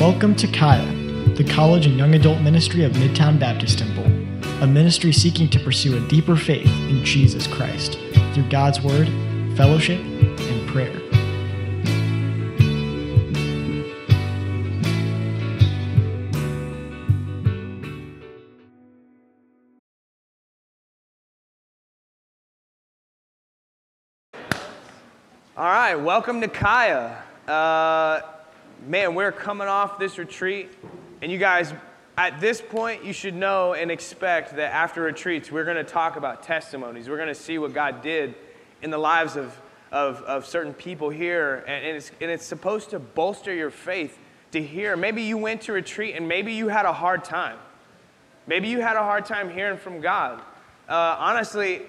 Welcome to Kaya, the college and young adult ministry of Midtown Baptist Temple, a ministry seeking to pursue a deeper faith in Jesus Christ through God's Word, fellowship, and prayer. All right, welcome to Kaya. Uh, man, we're coming off this retreat, and you guys, at this point, you should know and expect that after retreats, we're going to talk about testimonies. We're going to see what God did in the lives of, of, of certain people here, and, and, it's, and it's supposed to bolster your faith to hear. Maybe you went to retreat and maybe you had a hard time. Maybe you had a hard time hearing from God. Uh, honestly,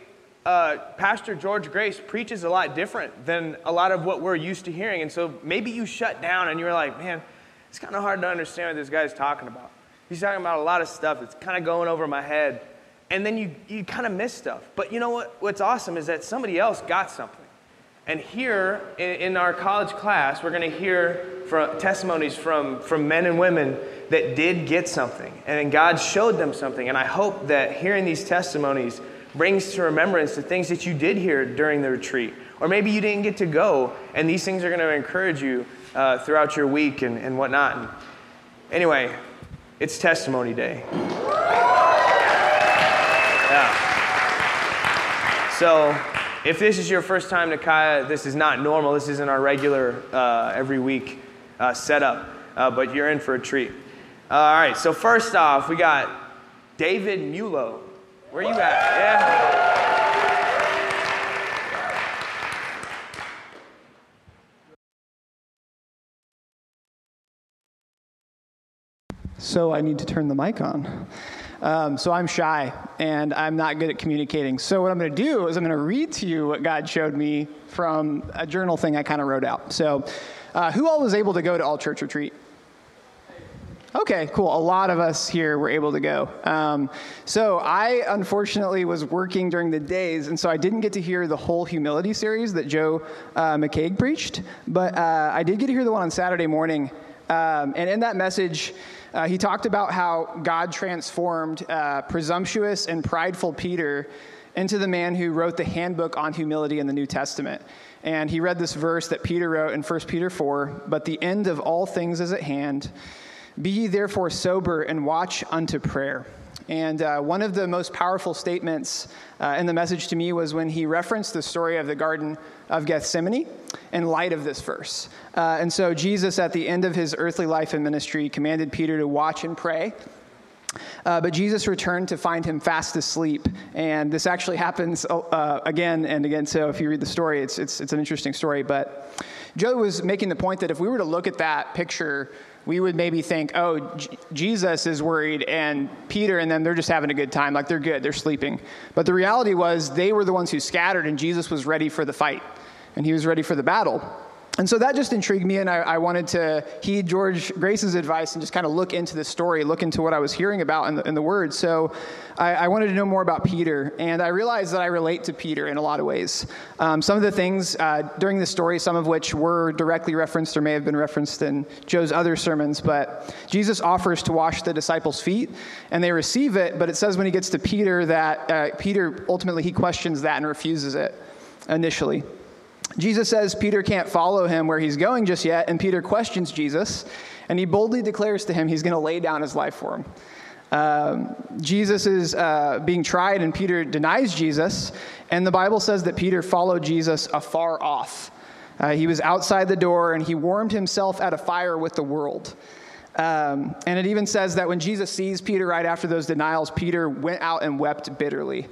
uh, Pastor George Grace preaches a lot different than a lot of what we're used to hearing. And so maybe you shut down and you're like, man, it's kind of hard to understand what this guy's talking about. He's talking about a lot of stuff that's kind of going over my head. And then you, you kind of miss stuff. But you know what? What's awesome is that somebody else got something. And here in, in our college class, we're going to hear from testimonies from, from men and women that did get something. And God showed them something. And I hope that hearing these testimonies brings to remembrance the things that you did here during the retreat. Or maybe you didn't get to go, and these things are going to encourage you uh, throughout your week and, and whatnot. And anyway, it's testimony day. Yeah. So, if this is your first time to Kaya, this is not normal. This isn't our regular uh, every week uh, setup, uh, but you're in for a treat. all right, so first off, we got David Mulo. Where you at? Yeah. So I need to turn the mic on. Um, so I'm shy and I'm not good at communicating. So what I'm going to do is I'm going to read to you what God showed me from a journal thing I kind of wrote out. So, uh, who all was able to go to all church retreat? Okay, cool. A lot of us here were able to go. Um, so I unfortunately was working during the days, and so I didn't get to hear the whole humility series that Joe uh, McKeag preached, but uh, I did get to hear the one on Saturday morning. Um, and in that message, uh, he talked about how God transformed uh, presumptuous and prideful Peter into the man who wrote the handbook on humility in the New Testament. And he read this verse that Peter wrote in 1 Peter 4 But the end of all things is at hand. Be ye therefore sober and watch unto prayer. And uh, one of the most powerful statements uh, in the message to me was when he referenced the story of the Garden of Gethsemane in light of this verse. Uh, and so, Jesus, at the end of his earthly life and ministry, commanded Peter to watch and pray. Uh, but Jesus returned to find him fast asleep. And this actually happens uh, again and again. So if you read the story, it's, it's, it's an interesting story. But Joe was making the point that if we were to look at that picture we would maybe think, oh, J- Jesus is worried, and Peter and them, they're just having a good time. Like they're good, they're sleeping. But the reality was, they were the ones who scattered, and Jesus was ready for the fight, and he was ready for the battle. And so that just intrigued me, and I, I, wanted to heed George Grace's advice and just kind of look into the story, look into what I was hearing about in the, in the Word. So I, I, wanted to know more about Peter, and I realized that I relate to Peter in a lot of ways. Um, some of the things uh, during the story, some of which were directly referenced or may have been referenced in Joe's other sermons, but Jesus offers to wash the disciples' feet, and they receive it, but it says when he gets to Peter that uh, Peter ultimately he questions that and refuses it initially. Jesus says Peter can't follow him where he's going just yet, and Peter questions Jesus, and he boldly declares to him he's going to lay down his life for him. Um, Jesus is uh, being tried, and Peter denies Jesus, and the Bible says that Peter followed Jesus afar off. Uh, he was outside the door, and he warmed himself at a fire with the world. Um, and it even says that when Jesus sees Peter right after those denials, Peter went out and wept bitterly.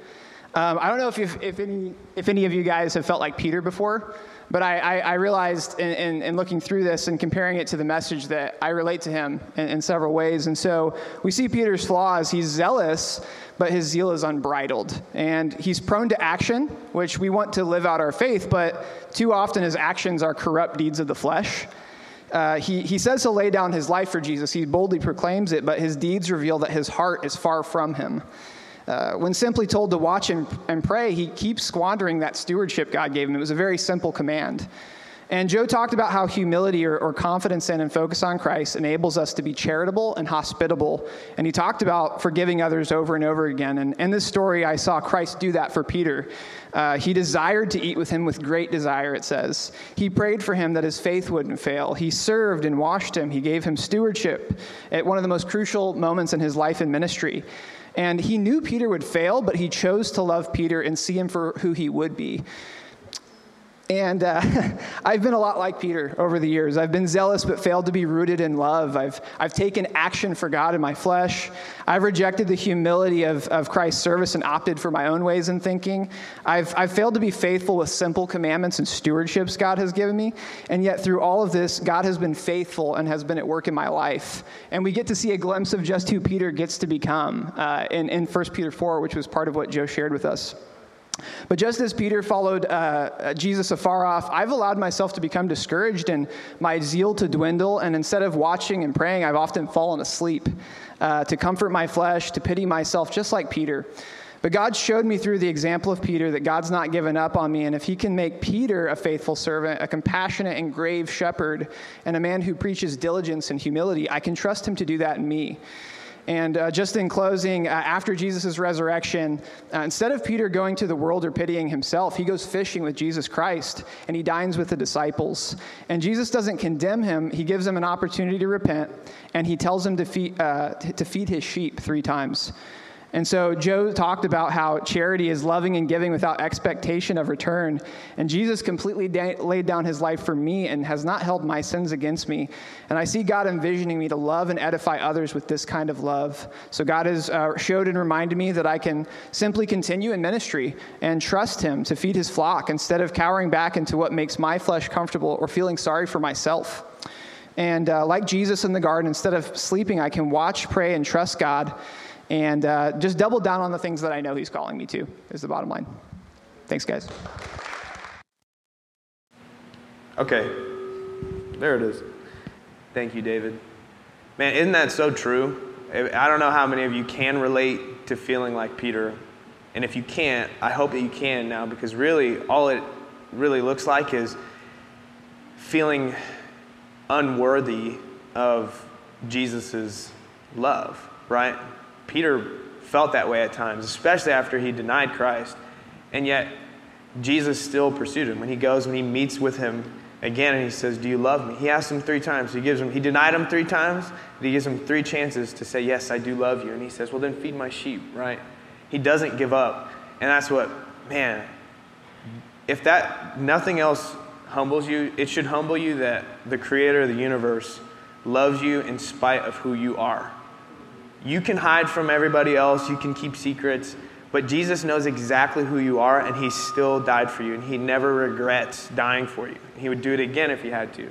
Um, I don't know if, if, any, if any of you guys have felt like Peter before, but I, I, I realized in, in, in, looking through this and comparing it to the message that I relate to him in, in several ways. And so we see Peter's flaws. He's zealous, but his zeal is unbridled. And he's prone to action, which we want to live out our faith, but too often his actions are corrupt deeds of the flesh. Uh, he, he says to lay down his life for Jesus. He boldly proclaims it, but his deeds reveal that his heart is far from him. Uh, when simply told to watch and, and pray, he keeps squandering that stewardship God gave him. It was a very simple command. And Joe talked about how humility or, or, confidence in and focus on Christ enables us to be charitable and hospitable. And he talked about forgiving others over and over again. And in this story, I saw Christ do that for Peter. Uh, he desired to eat with him with great desire, it says. He prayed for him that his faith wouldn't fail. He served and washed him. He gave him stewardship at one of the most crucial moments in his life and ministry. And he knew Peter would fail, but he chose to love Peter and see him for who he would be. And uh, I've been a lot like Peter over the years. I've been zealous but failed to be rooted in love. I've, I've taken action for God in my flesh. I've rejected the humility of, of Christ's service and opted for my own ways and thinking. I've, I've failed to be faithful with simple commandments and stewardships God has given me. And yet, through all of this, God has been faithful and has been at work in my life. And we get to see a glimpse of just who Peter gets to become uh, in, in 1 Peter 4, which was part of what Joe shared with us. But just as Peter followed uh, Jesus afar off, I've allowed myself to become discouraged and my zeal to dwindle. And instead of watching and praying, I've often fallen asleep uh, to comfort my flesh, to pity myself, just like Peter. But God showed me through the example of Peter that God's not given up on me. And if He can make Peter a faithful servant, a compassionate and grave shepherd, and a man who preaches diligence and humility, I can trust Him to do that in me. And uh, just in closing, uh, after Jesus' resurrection, uh, instead of Peter going to the world or pitying himself, he goes fishing with Jesus Christ and he dines with the disciples. And Jesus doesn't condemn him, he gives him an opportunity to repent and he tells him to feed, uh, to feed his sheep three times. And so Joe talked about how charity is loving and giving without expectation of return. And Jesus completely da- laid down his life for me and has not held my sins against me. And I see God envisioning me to love and edify others with this kind of love. So God has uh, showed and reminded me that I can simply continue in ministry and trust him to feed his flock instead of cowering back into what makes my flesh comfortable or feeling sorry for myself. And uh, like Jesus in the garden, instead of sleeping, I can watch, pray, and trust God and uh, just double down on the things that I know He's calling me to, is the bottom line. Thanks, guys. Okay, there it is. Thank you, David. Man, isn't that so true? I don't know how many of you can relate to feeling like Peter. And if you can't, I hope that you can now because really all it really looks like is feeling unworthy of Jesus' love, right? Peter felt that way at times, especially after he denied Christ. And yet, Jesus still pursued him. When he goes, when he meets with him again, and he says, Do you love me? He asks him three times. He gives him, he denied him three times, but he gives him three chances to say, Yes, I do love you. And he says, Well, then feed my sheep, right? He doesn't give up. And that's what, man, if that nothing else humbles you, it should humble you that the creator of the universe loves you in spite of who you are. You can hide from everybody else, you can keep secrets, but Jesus knows exactly who you are, and He still died for you, and He never regrets dying for you. He would do it again if He had to.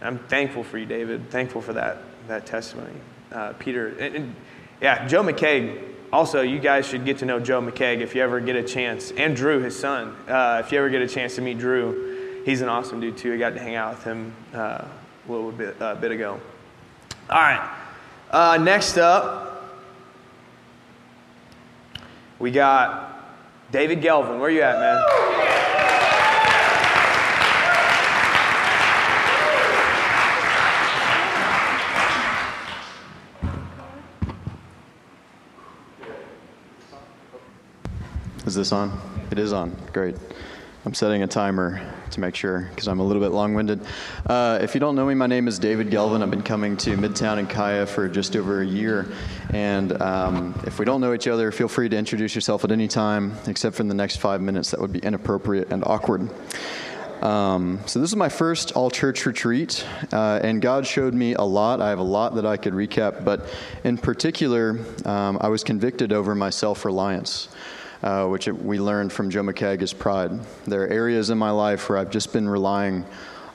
I'm thankful for you, David. Thankful for that, that testimony. Uh, Peter, and, and, yeah, Joe McKeag. Also, you guys should get to know Joe McKeag if you ever get a chance, and Drew, his son. Uh, if you ever get a chance to meet Drew, he's an awesome dude too. I got to hang out with him uh, a little bit, bit ago. All right. Uh, next up, we got David Gelvin. Where you at, man? Is this on? It is on. Great. I'm setting a timer to make sure because I'm a little bit long winded. Uh, if you don't know me, my name is David Gelvin. I've been coming to Midtown and Kaya for just over a year. And um, if we don't know each other, feel free to introduce yourself at any time, except for in the next five minutes. That would be inappropriate and awkward. Um, so, this is my first all church retreat, uh, and God showed me a lot. I have a lot that I could recap, but in particular, um, I was convicted over my self reliance uh, which we learned from Joe McKeag is pride. There are areas in my life where I've just been relying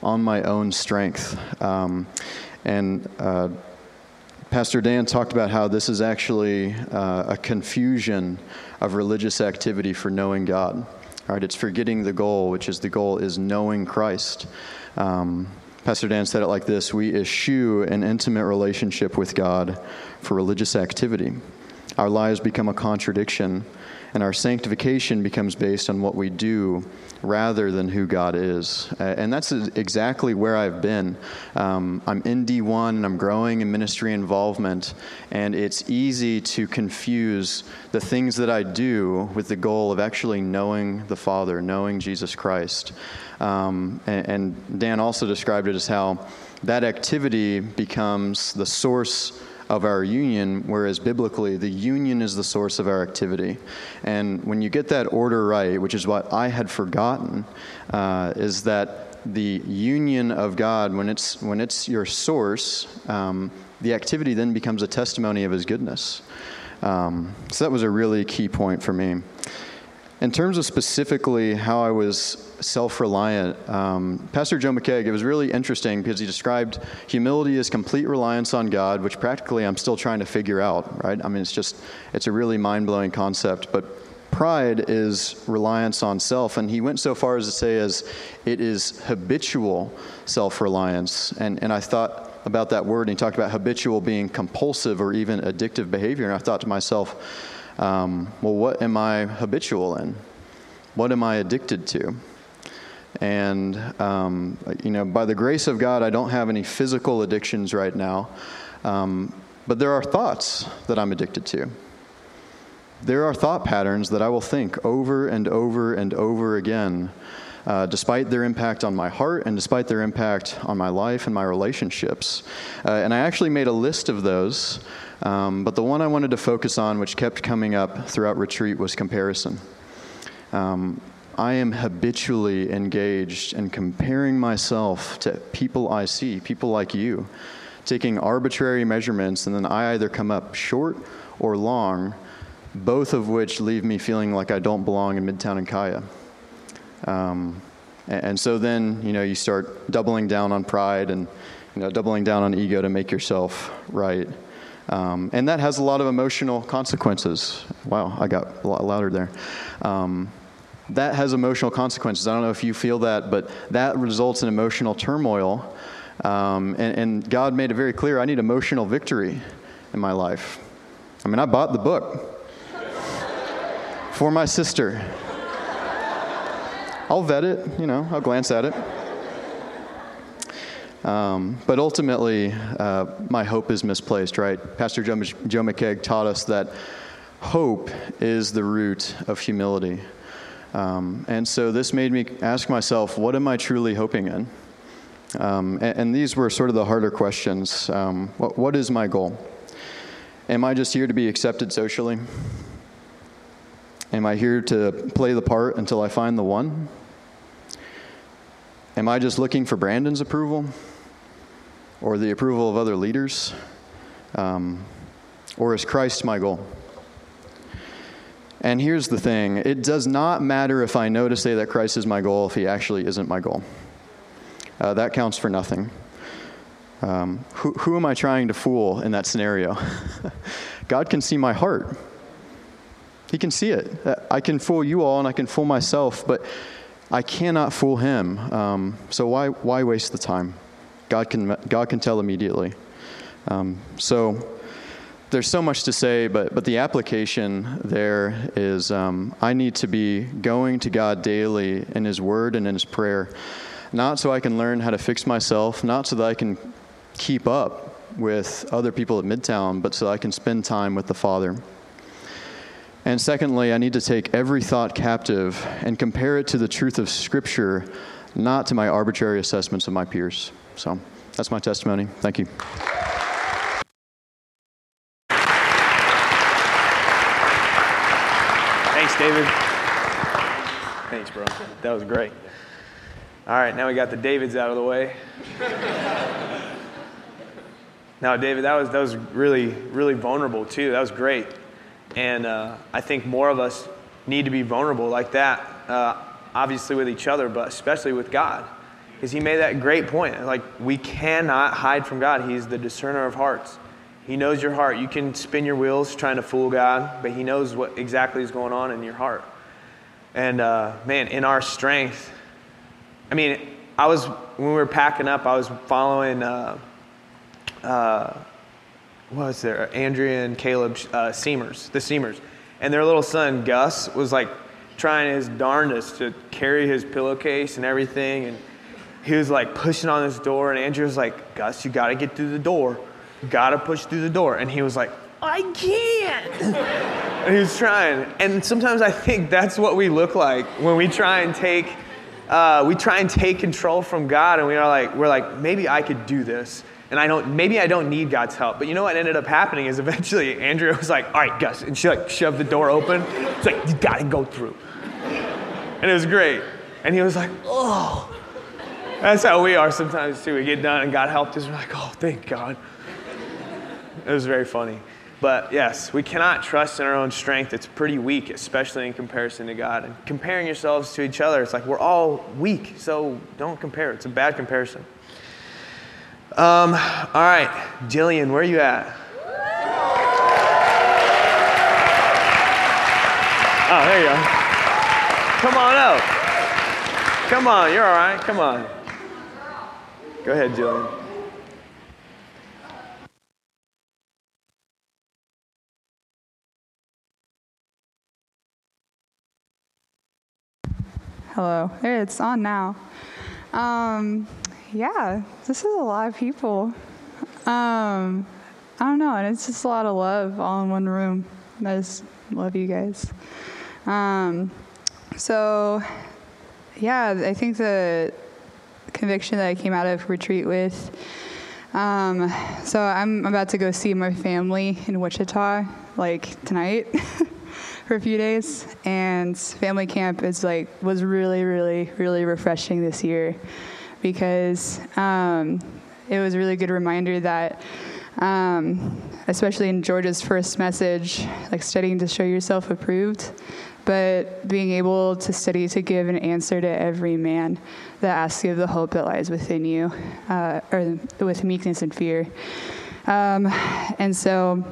on my own strength. Um, and uh, Pastor Dan talked about how this is actually uh, a confusion of religious activity for knowing God. All right, it's forgetting the goal, which is the goal is knowing Christ. Um, Pastor Dan said it like this We eschew an intimate relationship with God for religious activity. Our lives become a contradiction and our sanctification becomes based on what we do rather than who God is. Uh, and that's exactly where I've been. Um, I'm in D1 and I'm growing in ministry involvement, and it's easy to confuse the things that I do with the goal of actually knowing the Father, knowing Jesus Christ. Um, and, and Dan also described it as how that activity becomes the source of our union, whereas biblically, the union is the source of our activity. And when you get that order right, which is what I had forgotten, uh, is that the union of God, when it's, when it's your source, um, the activity then becomes a testimony of His goodness. Um, so that was a really key point for me. In terms of specifically how I was self reliant, um, Pastor Joe McKeag, it was really interesting because he described humility as complete reliance on God, which practically I'm still trying to figure out, right? I mean, it's just, it's a really mind blowing concept. But pride is reliance on self. And he went so far as to say as it is habitual self reliance. And, and I thought about that word, and he talked about habitual being compulsive or even addictive behavior. And I thought to myself, um, well, what am I habitual in? What am I addicted to? And, um, you know, by the grace of God, I don't have any physical addictions right now. Um, but there are thoughts that I'm addicted to. There are thought patterns that I will think over and over and over again, uh, despite their impact on my heart and despite their impact on my life and my relationships. Uh, and I actually made a list of those um, but the one I wanted to focus on, which kept coming up throughout retreat, was comparison. Um, I am habitually engaged in comparing myself to people I see, people like you, taking arbitrary measurements, and then I either come up short or long, both of which leave me feeling like I don't belong in Midtown and Kaya. Um, and, and so then, you know, you start doubling down on pride and, you know, doubling down on ego to make yourself right. Um, and that has a lot of emotional consequences. Wow, I got a lot louder there. Um, that has emotional consequences. I don't know if you feel that, but that results in emotional turmoil. Um, and, and, God made it very clear I need emotional victory in my life. I mean, I bought the book for my sister. I'll vet it, you know, I'll glance at it. Um, but ultimately, uh, my hope is misplaced, right? Pastor Joe, Joe McKeag taught us that hope is the root of humility. Um, and so this made me ask myself, what am I truly hoping in? Um, and, and, these were sort of the harder questions. Um, what, what is my goal? Am I just here to be accepted socially? Am I here to play the part until I find the one? Am I just looking for Brandon's approval or the approval of other leaders? Um, or is Christ my goal? And here's the thing it does not matter if I know to say that Christ is my goal if he actually isn't my goal. Uh, that counts for nothing. Um, who, who am I trying to fool in that scenario? God can see my heart. He can see it. I can fool you all and I can fool myself, but I cannot fool him. Um, so why, why waste the time? God can, God can tell immediately. Um, so there's so much to say, but, but the application there is um, I need to be going to God daily in His Word and in His prayer, not so I can learn how to fix myself, not so that I can keep up with other people at Midtown, but so I can spend time with the Father. And secondly, I need to take every thought captive and compare it to the truth of Scripture, not to my arbitrary assessments of my peers. So that's my testimony. Thank you. David. Thanks, bro. That was great. All right, now we got the Davids out of the way. now, David, that was, that was really, really vulnerable, too. That was great. And uh, I think more of us need to be vulnerable like that, uh, obviously with each other, but especially with God. Because he made that great point. Like, we cannot hide from God. He's the discerner of hearts. He knows your heart. You can spin your wheels trying to fool God, but He knows what exactly is going on in your heart. And uh, man, in our strength, I mean, I was, when we were packing up, I was following uh, uh, what was there? Andrea and Caleb uh, Seamers, the Seamers. and their little son Gus was like trying his darndest to carry his pillowcase and everything, and he was like pushing on this door, and Andrew was like, Gus, you got to get through the door, you got to push through the door, and he was like, I can't. and he was trying, and sometimes I think that's what we look like when we try and take. Uh, we try and take control from God, and we are like, we're like, maybe I could do this, and I don't, maybe I don't need God's help. But you know what ended up happening is eventually Andrea was like, all right, Gus, and she like shoved the door open. It's like, you gotta go through. And it was great. And he was like, oh. That's how we are sometimes too. We get done and God helped us. We're like, oh, thank God. It was very funny. But yes, we cannot trust in our own strength. It's pretty weak, especially in comparison to God. And comparing yourselves to each other, it's like we're all weak, so don't compare. It's a bad comparison. Um, all right, Jillian, where are you at? Oh, there you go. Come on up. Come on, you're all right. Come on. Go ahead, Jillian. Hello. It's on now. Um, yeah, this is a lot of people. Um, I don't know, and it's just a lot of love all in one room. I just love you guys. Um, so, yeah, I think the conviction that I came out of retreat with. Um, so I'm about to go see my family in Wichita, like tonight. for a few days, and family camp is like was really, really, really refreshing this year because um, it was a really good reminder that, um, especially in George's first message, like studying to show yourself approved, but being able to study to give an answer to every man that asks you of the hope that lies within you, uh, or with meekness and fear. Um, and so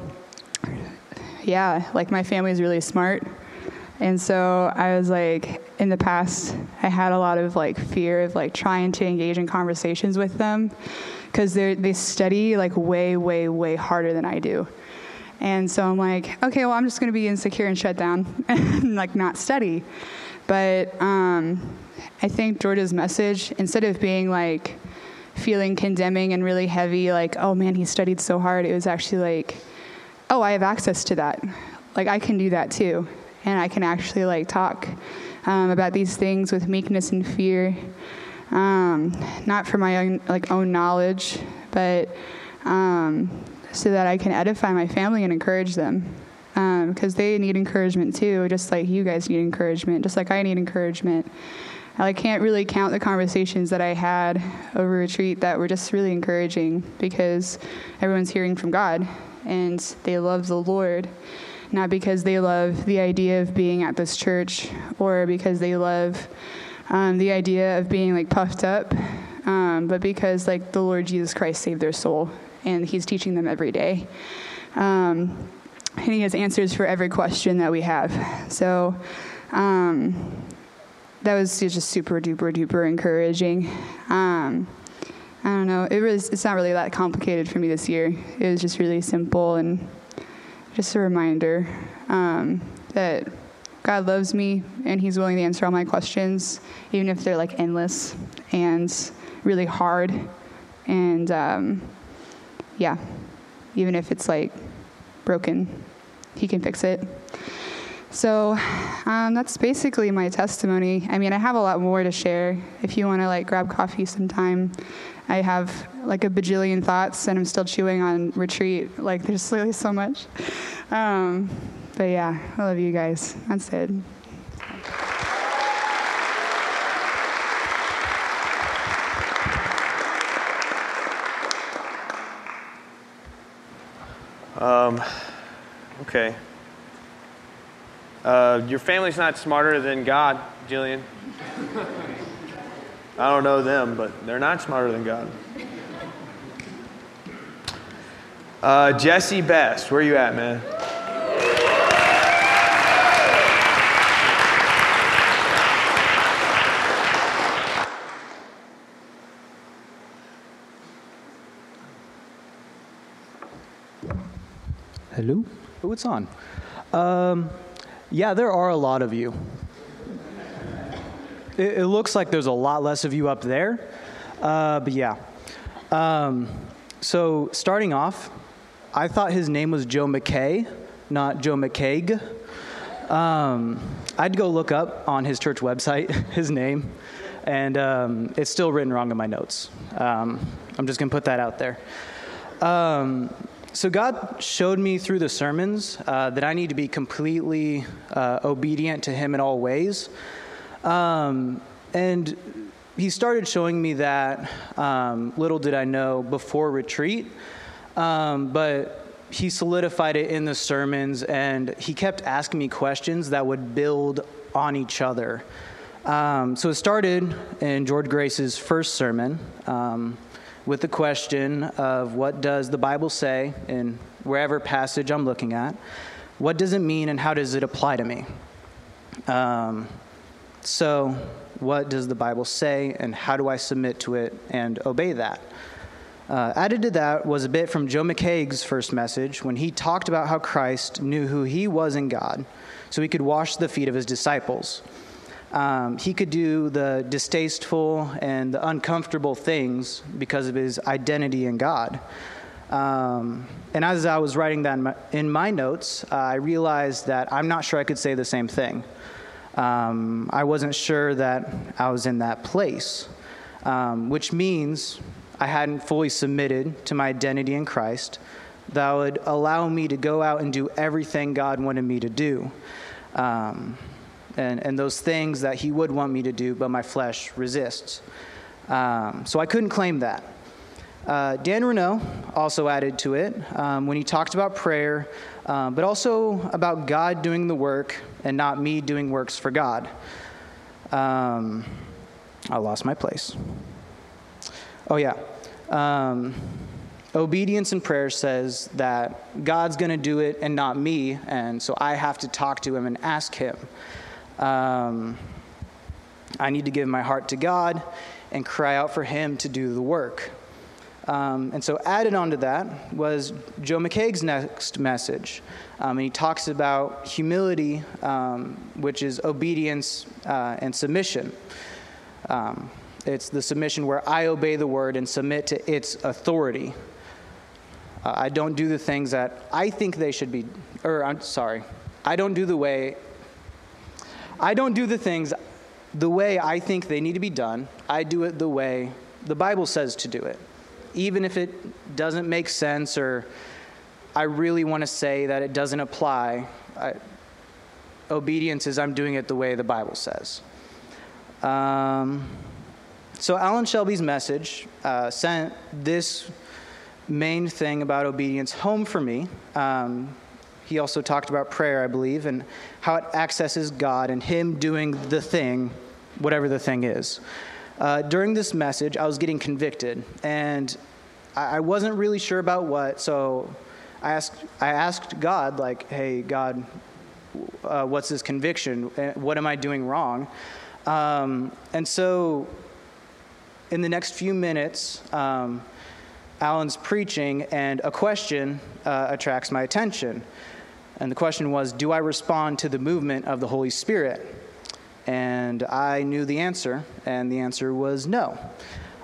yeah, like my family is really smart. And so I was like, in the past, I had a lot of like fear of like trying to engage in conversations with them because they they study like way, way, way harder than I do. And so I'm like, okay, well, I'm just going to be insecure and shut down and like not study. But um, I think George's message, instead of being like feeling condemning and really heavy, like, oh man, he studied so hard, it was actually like, oh, I have access to that. Like I can do that too, and I can actually like talk um, about these things with meekness and fear, um, not for my own like own knowledge, but um, so that I can edify my family and encourage them, because um, they need encouragement too, just like you guys need encouragement, just like I need encouragement. I can't really count the conversations that I had over retreat that were just really encouraging because everyone's hearing from God and they love the Lord, not because they love the idea of being at this church or because they love um, the idea of being like puffed up, um, but because like the Lord Jesus Christ saved their soul and He's teaching them every day. Um, and He has answers for every question that we have. So, um, that was just super duper duper encouraging. Um, I don't know. It was. It's not really that complicated for me this year. It was just really simple and just a reminder um, that God loves me and He's willing to answer all my questions, even if they're like endless and really hard. And um, yeah, even if it's like broken, He can fix it. So um, that's basically my testimony. I mean, I have a lot more to share. If you want to like grab coffee sometime, I have like a bajillion thoughts and I'm still chewing on retreat. Like there's really so much. Um, but yeah, I love you guys. That's it. Um, okay. Uh, your family's not smarter than God, Jillian. I don't know them, but they're not smarter than God. Uh, Jesse Best, where you at, man? Hello? Oh, it's on. Um, Yeah, there are a lot of you. It, it looks like there's a lot less of you up there, uh, but yeah. Um, so starting off, I thought his name was Joe McKay, not Joe McKeag. Um, I'd go look up on his church website his name, and um, it's still written wrong in my notes. Um, I'm just going to put that out there. So, God showed me through the sermons uh, that I need to be completely uh, obedient to Him in all ways. Um, and He started showing me that, um, little did I know, before retreat. Um, but he solidified it in the sermons, and he kept asking me questions that would build on each other. Um, so it started in George Grace's first sermon um, with the question of what does the Bible say in wherever passage I'm looking at? What does it mean, and how does it apply to me? Um, so, what does the Bible say, and how do I submit to it and obey that? Uh, added to that was a bit from Joe McKeag's first message when he talked about how Christ knew who he was in God so he could wash the feet of his disciples. Um, he could do the distasteful and the uncomfortable things because of his identity in God. Um, and as I was writing that in my, in my notes, uh, I realized that I'm not sure I could say the same thing. Um, I wasn't sure that I was in that place, um, which means I hadn't fully submitted to my identity in Christ, that would allow me to go out and do everything God wanted me to do. Um, and, and those things that He would want me to do, but my flesh resists. Um, so I couldn't claim that. Uh, Dan Renault also added to it um, when he talked about prayer, um, but also about God doing the work and not me doing works for God. Um, I lost my place. Oh, yeah. Um, obedience in prayer says that God's going to do it and not me, and so I have to talk to Him and ask Him. Um, I need to give my heart to God and cry out for Him to do the work. Um, and so, added onto that was Joe McKeag's next message. Um, and he talks about humility, um, which is obedience uh, and submission. Um, it's the submission where I obey the word and submit to its authority. Uh, I don't do the things that I think they should be, or I'm sorry, I don't do the way, I don't do the things the way I think they need to be done. I do it the way the Bible says to do it. Even if it doesn't make sense or I really want to say that it doesn't apply, I, obedience is I'm doing it the way the Bible says. Um, so, Alan Shelby's message uh, sent this main thing about obedience home for me. Um, he also talked about prayer, I believe, and how it accesses God and Him doing the thing, whatever the thing is. Uh, during this message, I was getting convicted, and I, I wasn't really sure about what, so I asked, I asked God, like, hey, God, uh, what's this conviction? What am I doing wrong? Um, and so in the next few minutes, um, Alan's preaching, and a question uh, attracts my attention. And the question was Do I respond to the movement of the Holy Spirit? And I knew the answer, and the answer was no.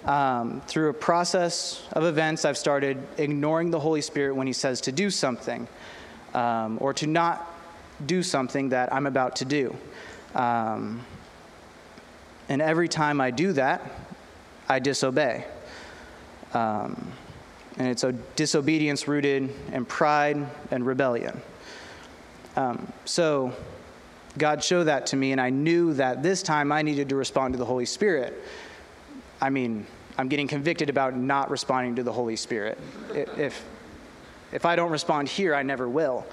Um, through a process of events, I've started ignoring the Holy Spirit when He says to do something um, or to not do something that I'm about to do. Um, and every time I do that, I disobey. Um, and it's a disobedience rooted in pride and rebellion. Um, so God showed that to me, and I knew that this time I needed to respond to the Holy Spirit. I mean, I'm getting convicted about not responding to the Holy Spirit. If, if I don't respond here, I never will.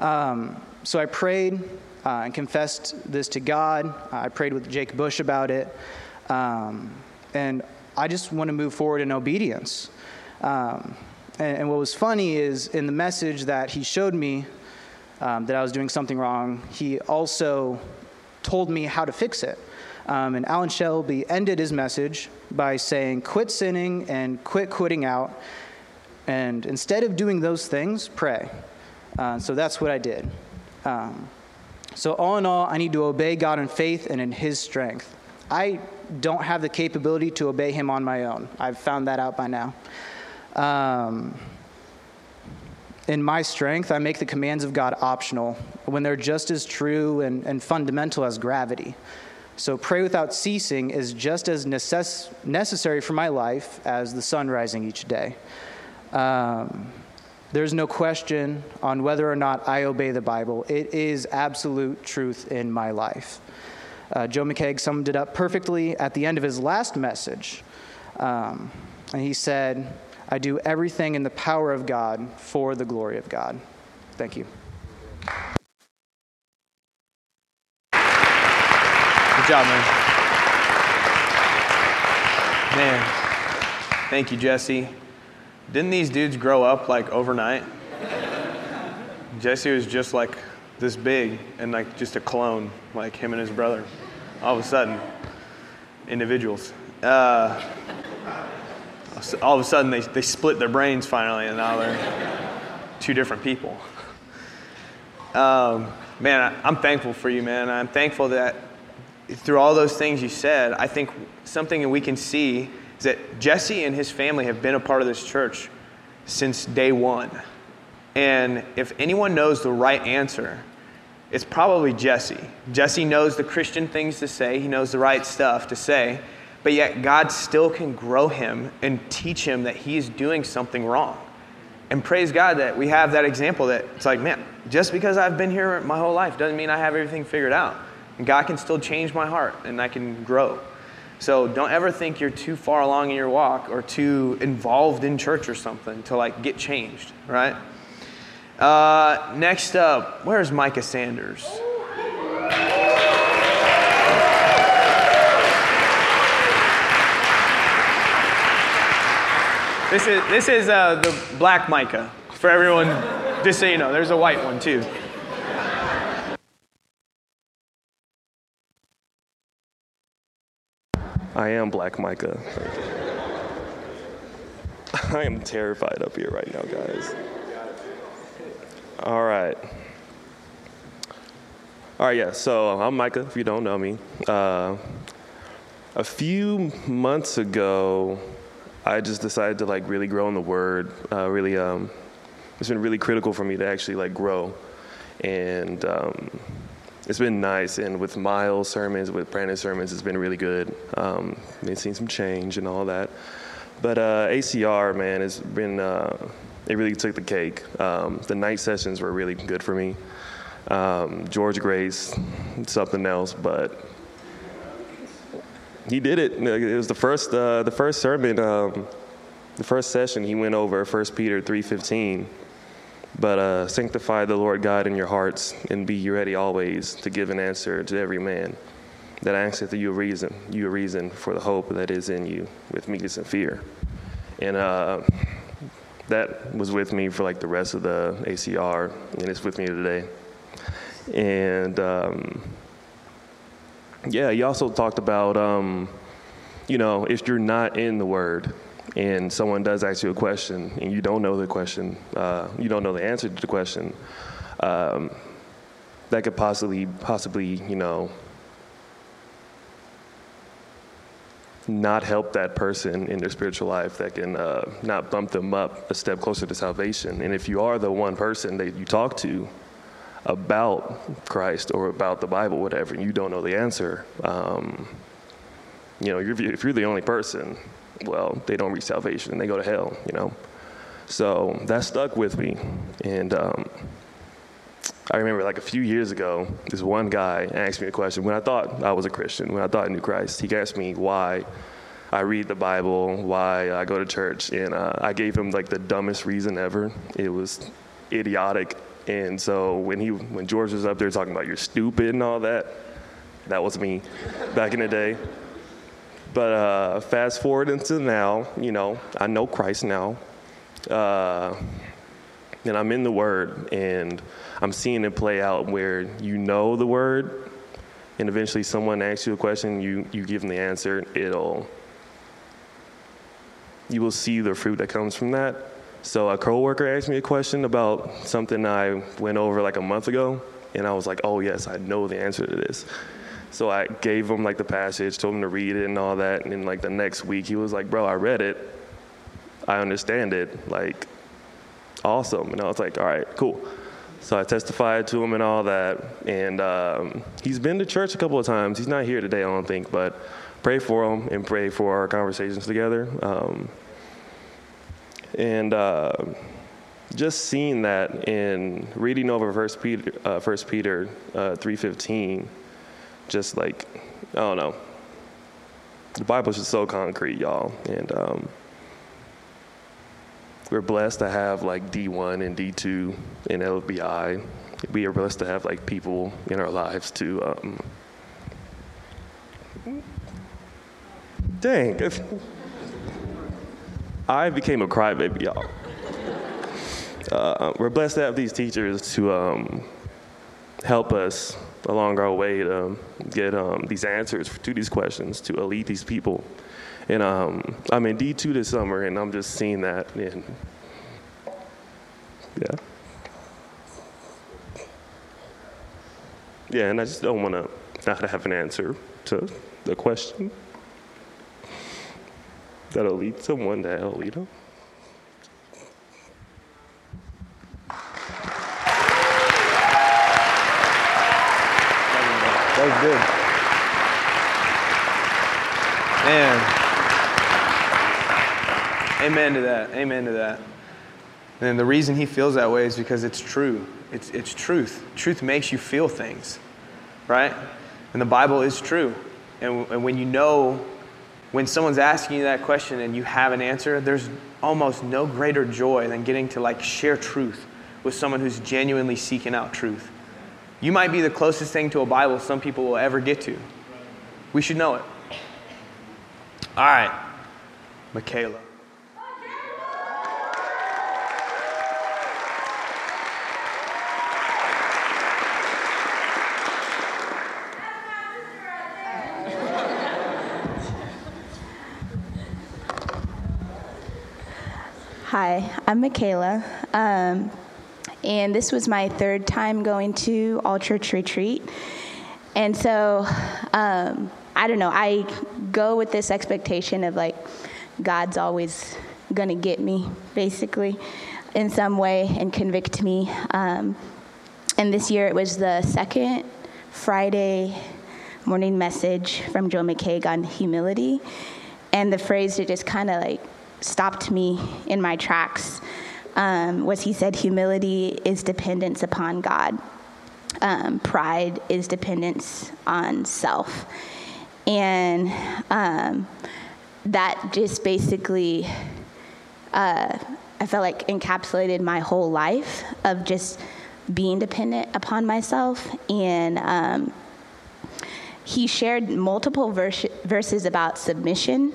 Um, so I prayed uh, and confessed this to God. I prayed with Jake Bush about it. Um, and I just want to move forward in obedience. Um, and, and, what was funny is in the message that he showed me um, that I was doing something wrong, he also told me how to fix it. Um, and Alan Shelby ended his message by saying, Quit sinning and quit quitting out. And instead of doing those things, pray. Uh, so that's what I did. Um, So, all in all, I need to obey God in faith and in His strength. I don't have the capability to obey Him on my own. I've found that out by now. Um, in my strength, I make the commands of God optional when they're just as true and, and fundamental as gravity. So, pray without ceasing is just as necess- necessary for my life as the sun rising each day. Um, there's no question on whether or not I obey the Bible. It is absolute truth in my life. Uh, Joe McKeag summed it up perfectly at the end of his last message. Um, and he said, I do everything in the power of God for the glory of God. Thank you. Good job, man. Man, thank you, Jesse. Didn't these dudes grow up like overnight? Jesse was just like this big and like just a clone, like him and his brother. All of a sudden, individuals. Uh, all of a sudden, they, they split their brains finally, and now they're two different people. Um, man, I, I'm thankful for you, man. I'm thankful that through all those things you said, I think something that we can see is that Jesse and his family have been a part of this church since day one. And if anyone knows the right answer, it's probably Jesse. Jesse knows the Christian things to say, he knows the right stuff to say, but yet God still can grow him and teach him that he's doing something wrong. And praise God that we have that example that it's like, man, just because I've been here my whole life doesn't mean I have everything figured out. And God can still change my heart and I can grow. So don't ever think you're too far along in your walk or too involved in church or something to like get changed, right? Uh, next up, where's Micah Sanders? This is, this is uh, the black Micah. For everyone, just so you know, there's a white one too. I am Black Micah. I am terrified up here right now, guys. All right. All right, yeah, so I'm Micah, if you don't know me. Uh, a few months ago, I just decided to like really grow in the Word. Uh, really, um, it's been really critical for me to actually like grow, and um, it's been nice. And with Miles' sermons, with Brandon's sermons, it's been really good. Um, been seeing some change and all that. But uh, ACR, man, it's been uh, it really took the cake. Um, the night sessions were really good for me. Um, George Grace, something else, but he did it. It was the first uh, the first sermon, um, the first session. He went over 1 Peter three fifteen. But uh, sanctify the Lord God in your hearts, and be ready always to give an answer to every man that asketh you a reason, you a reason for the hope that is in you, with meekness and fear. And uh, that was with me for like the rest of the ACR, and it's with me today. And um, yeah, he also talked about, um, you know, if you're not in the Word and someone does ask you a question and you don't know the question, uh, you don't know the answer to the question, um, that could possibly, possibly, you know, not help that person in their spiritual life, that can uh, not bump them up a step closer to salvation. And if you are the one person that you talk to about Christ or about the Bible, whatever, and you don't know the answer, um, you know, if you're the only person, well, they don't reach salvation and they go to hell, you know. So that stuck with me. And um, I remember like a few years ago, this one guy asked me a question when I thought I was a Christian, when I thought I knew Christ. He asked me why I read the Bible, why I go to church, and uh, I gave him like the dumbest reason ever. It was idiotic. And so when he, when George was up there talking about you're stupid and all that, that was me back in the day. But uh, fast forward into now, you know, I know Christ now. Uh, and I'm in the Word, and I'm seeing it play out where you know the Word, and eventually someone asks you a question, you, you give them the answer, it'll, you will see the fruit that comes from that. So a coworker asked me a question about something I went over like a month ago, And I was like, oh, yes, I know the answer to this. So I gave him like the passage, told him to read it and all that. And then like the next week, he was like, bro, I read it. I understand it. Like, awesome. And I was like, all right, cool. So I testified to him and all that. And um, he's been to church a couple of times. He's not here today, I don't think, but pray for him and pray for our conversations together. Um, and uh, just seeing that in reading over First Peter, uh, First Peter uh, three fifteen, just like I don't know, the Bible's just so concrete, y'all, and um, we're blessed to have like D one and D two in LBI. We are blessed to have like people in our lives to. Um, dang, I became a crybaby, y'all. Uh, we're blessed to have these teachers to um, help us along our way to get um, these answers to these questions, to lead these people. And um, I'm in D2 this summer, and I'm just seeing that. And yeah. Yeah, and I just don't want to not have an answer to the question that'll lead someone to hell, you know? That was good. Man. Amen to that. Amen to that. And the reason he feels that way is because it's true. It's, it's truth. Truth makes you feel things, right? And the Bible is true. And, and when you know, when someone's asking you that question and you have an answer, there's almost no greater joy than getting to like share truth with someone who's genuinely seeking out truth. You might be the closest thing to a Bible some people will ever get to. We should know it. All right, Michaela. Hi, I'm Michaela. Um, and this was my third time going to All Church Retreat. And so, um, I don't know, I go with this expectation of like, God's always gonna get me, basically, in some way and convict me. Um, and this year it was the second Friday morning message from Joe McKeag on humility. And the phrase that just kind of like stopped me in my tracks um, was he said humility is dependence upon God. Um, pride is dependence on self. And um, that just basically, uh, I felt like encapsulated my whole life of just being dependent upon myself. And um, he shared multiple vers- verses about submission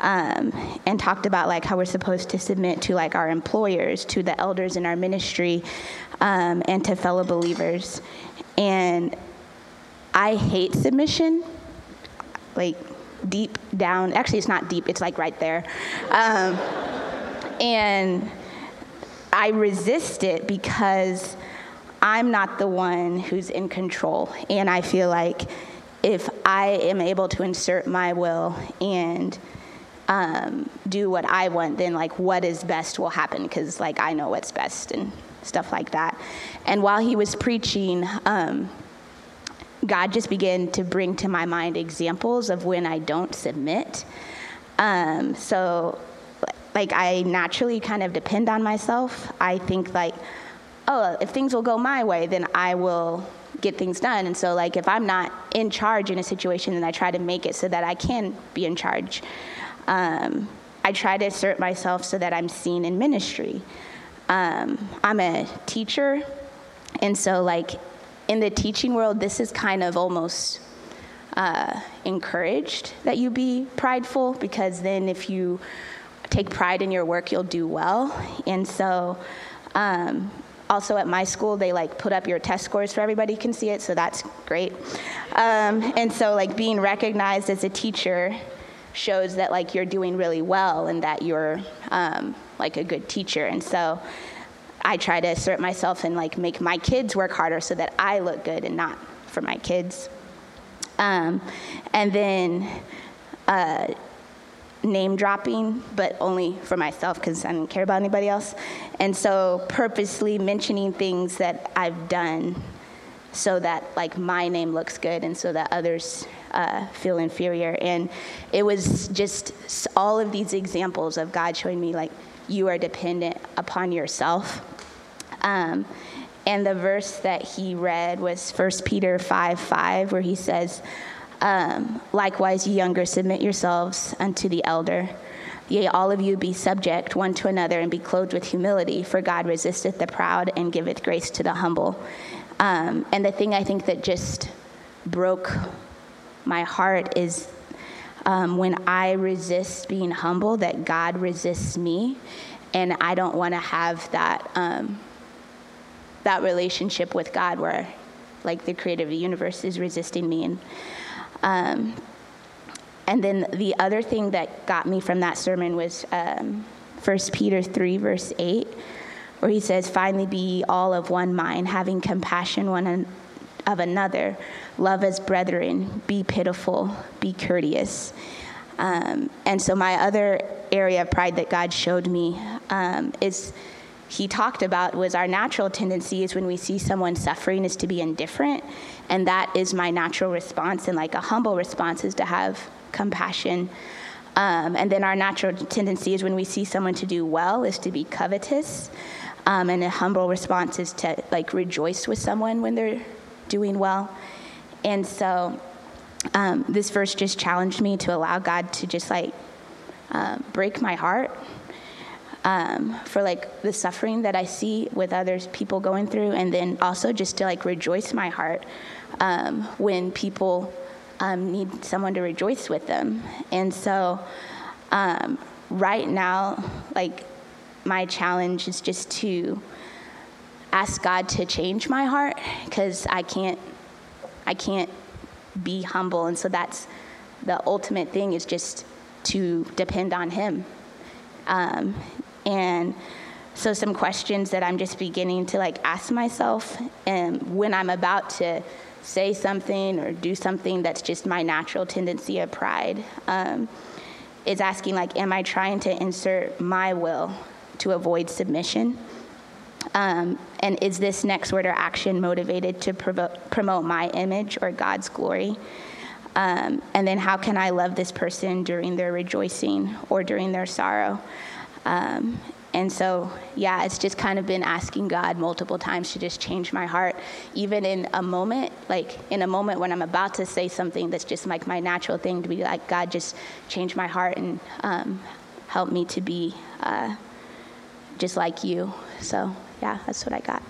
um, and talked about like how we're supposed to submit to like our employers, to the elders in our ministry, um, and to fellow believers. And I hate submission, like deep down. Actually, it's not deep; it's like right there. Um, and I resist it because I'm not the one who's in control, and I feel like if I am able to insert my will and um, do what I want, then like what is best will happen because like I know what's best and stuff like that. And while he was preaching, um, God just began to bring to my mind examples of when I don't submit. Um, so, like, I naturally kind of depend on myself. I think, like, oh, if things will go my way, then I will get things done. And so, like, if I'm not in charge in a situation, then I try to make it so that I can be in charge. Um, I try to assert myself so that I'm seen in ministry. Um, I'm a teacher, and so, like, in the teaching world, this is kind of almost uh, encouraged that you be prideful because then if you take pride in your work, you'll do well. And so, um, also at my school, they like put up your test scores for everybody can see it, so that's great. Um, and so, like, being recognized as a teacher shows that like you're doing really well and that you're um, like a good teacher. And so I try to assert myself and like make my kids work harder so that I look good and not for my kids. Um, and then uh, name dropping, but only for myself because I didn't care about anybody else. And so purposely mentioning things that I've done so that like my name looks good and so that others uh, feel inferior. And it was just all of these examples of God showing me like you are dependent upon yourself. Um, and the verse that he read was 1 Peter 5 5, where he says, um, Likewise, ye younger, submit yourselves unto the elder. Yea, all of you be subject one to another and be clothed with humility, for God resisteth the proud and giveth grace to the humble. Um, and the thing I think that just broke my heart is um, when I resist being humble, that God resists me, and I don't want to have that um, that relationship with God where, like, the creator of the universe is resisting me, and um, and then the other thing that got me from that sermon was um, 1 Peter 3, verse 8, where he says, Finally be all of one mind, having compassion one of another, love as brethren, be pitiful, be courteous. Um, and so, my other area of pride that God showed me um, is he talked about was our natural tendency is when we see someone suffering is to be indifferent. And that is my natural response and like a humble response is to have compassion. Um, and then our natural tendency is when we see someone to do well is to be covetous. Um, and a humble response is to like rejoice with someone when they're doing well and so um, this verse just challenged me to allow god to just like uh, break my heart um, for like the suffering that I see with others people going through, and then also just to like rejoice my heart um, when people um, need someone to rejoice with them. And so, um, right now, like my challenge is just to ask God to change my heart because I can't, I can't be humble, and so that's the ultimate thing is just to depend on Him. Um, and so some questions that I'm just beginning to like ask myself and when I'm about to say something or do something that's just my natural tendency of pride um, is asking like am I trying to insert my will to avoid submission? Um, and is this next word or action motivated to provo- promote my image or God's glory? Um, and then how can I love this person during their rejoicing or during their sorrow? Um, and so, yeah, it's just kind of been asking God multiple times to just change my heart, even in a moment, like in a moment when I'm about to say something that's just like my natural thing to be like, God, just change my heart and um, help me to be uh, just like you. So, yeah, that's what I got.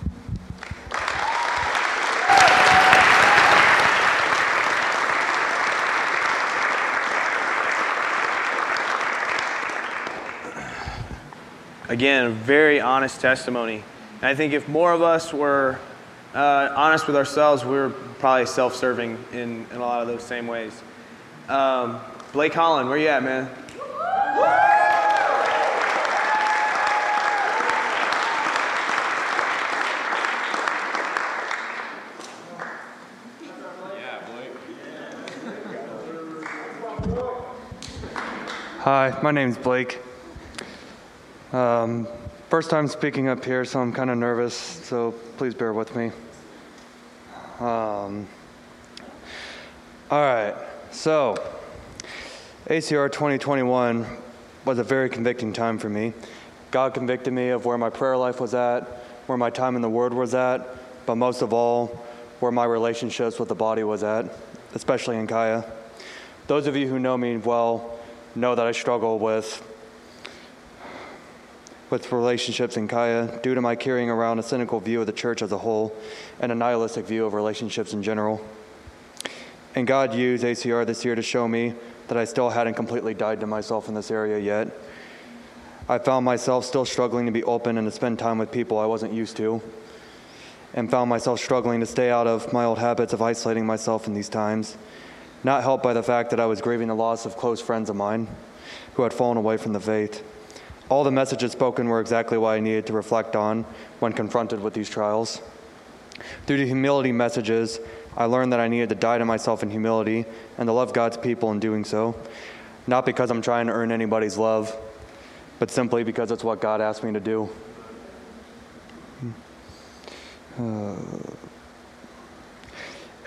Again, very honest testimony. And I think if more of us were uh, honest with ourselves, we are probably self serving in, in a lot of those same ways. Um, Blake Holland, where you at, man? Hi, my name's Blake. Um, first time speaking up here, so I'm kind of nervous, so please bear with me. Um, all right, so ACR 2021 was a very convicting time for me. God convicted me of where my prayer life was at, where my time in the Word was at, but most of all, where my relationships with the body was at, especially in Kaya. Those of you who know me well know that I struggle with with relationships in Kaya due to my carrying around a cynical view of the church as a whole and a nihilistic view of relationships in general. And God used ACR this year to show me that I still hadn't completely died to myself in this area yet. I found myself still struggling to be open and to spend time with people I wasn't used to, and found myself struggling to stay out of my old habits of isolating myself in these times, not helped by the fact that I was grieving the loss of close friends of mine who had fallen away from the faith. All the messages spoken were exactly what I needed to reflect on when confronted with these trials. Through the humility messages, I learned that I needed to die to myself in humility and to love God's people in doing so, not because I'm trying to earn anybody's love, but simply because it's what God asked me to do. Uh,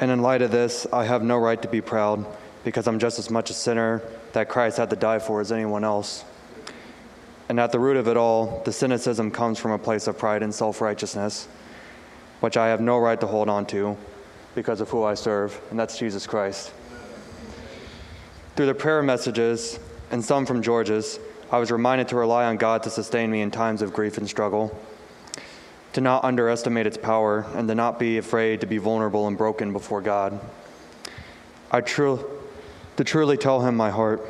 and in light of this, I have no right to be proud because I'm just as much a sinner that Christ had to die for as anyone else. And at the root of it all, the cynicism comes from a place of pride and self righteousness, which I have no right to hold on to because of who I serve, and that's Jesus Christ. Through the prayer messages, and some from George's, I was reminded to rely on God to sustain me in times of grief and struggle, to not underestimate its power, and to not be afraid to be vulnerable and broken before God. I tru- to truly tell Him my heart.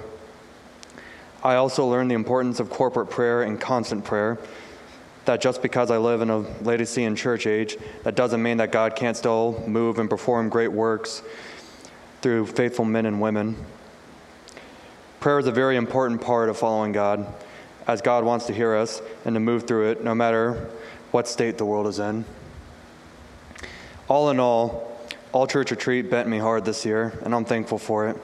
I also learned the importance of corporate prayer and constant prayer that just because I live in a Laodicean church age, that doesn't mean that God can't still move and perform great works through faithful men and women. Prayer is a very important part of following God, as God wants to hear us and to move through it no matter what state the world is in. All in all, All Church Retreat bent me hard this year, and I'm thankful for it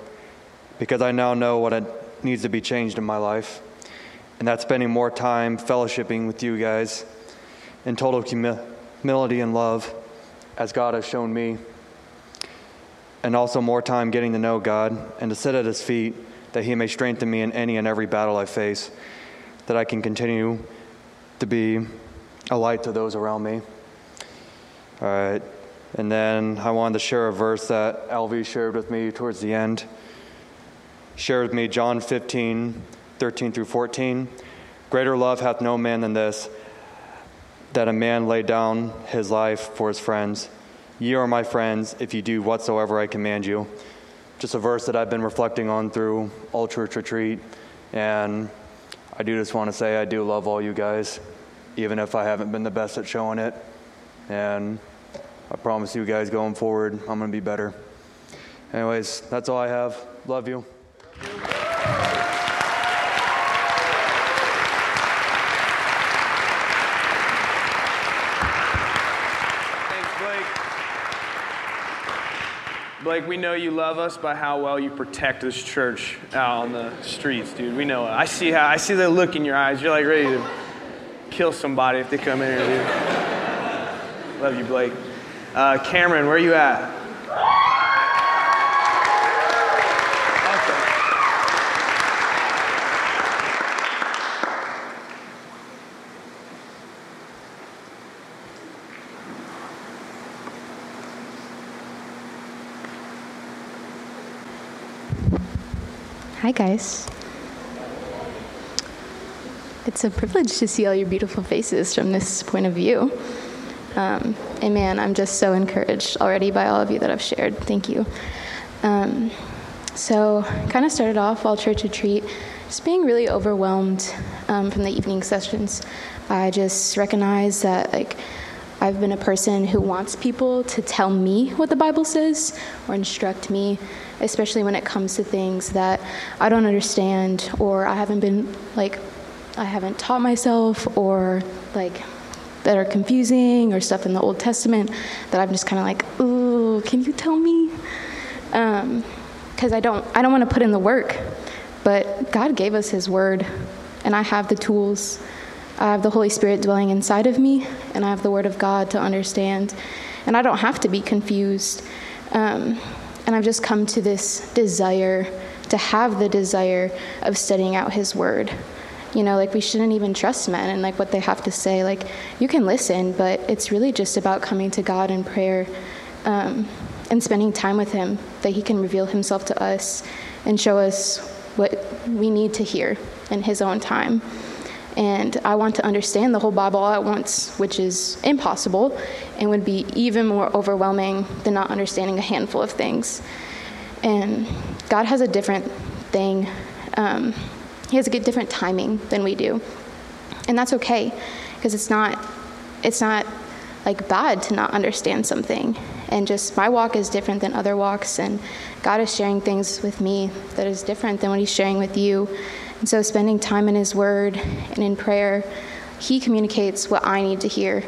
because I now know what it needs to be changed in my life and that's spending more time fellowshipping with you guys in total humility and love as God has shown me. And also more time getting to know God and to sit at His feet that He may strengthen me in any and every battle I face, that I can continue to be a light to those around me. All right. And then I wanted to share a verse that LV shared with me towards the end. Shared with me John 15, 13 through 14. Greater love hath no man than this, that a man lay down his life for his friends. Ye are my friends if you do whatsoever I command you. Just a verse that I've been reflecting on through all church retreat. And I do just want to say I do love all you guys, even if I haven't been the best at showing it. And I promise you guys going forward, I'm going to be better. Anyways, that's all I have. Love you. Thanks, Blake. Blake, we know you love us by how well you protect this church out on the streets, dude. We know it. I see how I see the look in your eyes. You're like ready to kill somebody if they come in here. Love you, Blake. Uh, Cameron, where are you at? Hi, guys. It's a privilege to see all your beautiful faces from this point of view. Um, and man, I'm just so encouraged already by all of you that I've shared. Thank you. Um, so, kind of started off while church retreat, just being really overwhelmed um, from the evening sessions. I just recognized that, like, I've been a person who wants people to tell me what the Bible says or instruct me especially when it comes to things that I don't understand or I haven't been like I haven't taught myself or like that are confusing or stuff in the Old Testament that I'm just kind of like, ooh, can you tell me? Because um, I don't, I don't want to put in the work, but God gave us His Word, and I have the tools. I have the Holy Spirit dwelling inside of me, and I have the Word of God to understand, and I don't have to be confused. Um, and I've just come to this desire to have the desire of studying out His Word. You know, like we shouldn't even trust men and like what they have to say. Like you can listen, but it's really just about coming to God in prayer um, and spending time with Him, that He can reveal Himself to us and show us what we need to hear in His own time. And I want to understand the whole Bible all at once, which is impossible and would be even more overwhelming than not understanding a handful of things. And God has a different thing, um, He has a different timing than we do. And that's okay, because it's not, it's not like bad to not understand something. And just my walk is different than other walks, and God is sharing things with me that is different than what He's sharing with you. And so, spending time in His Word and in prayer, He communicates what I need to hear,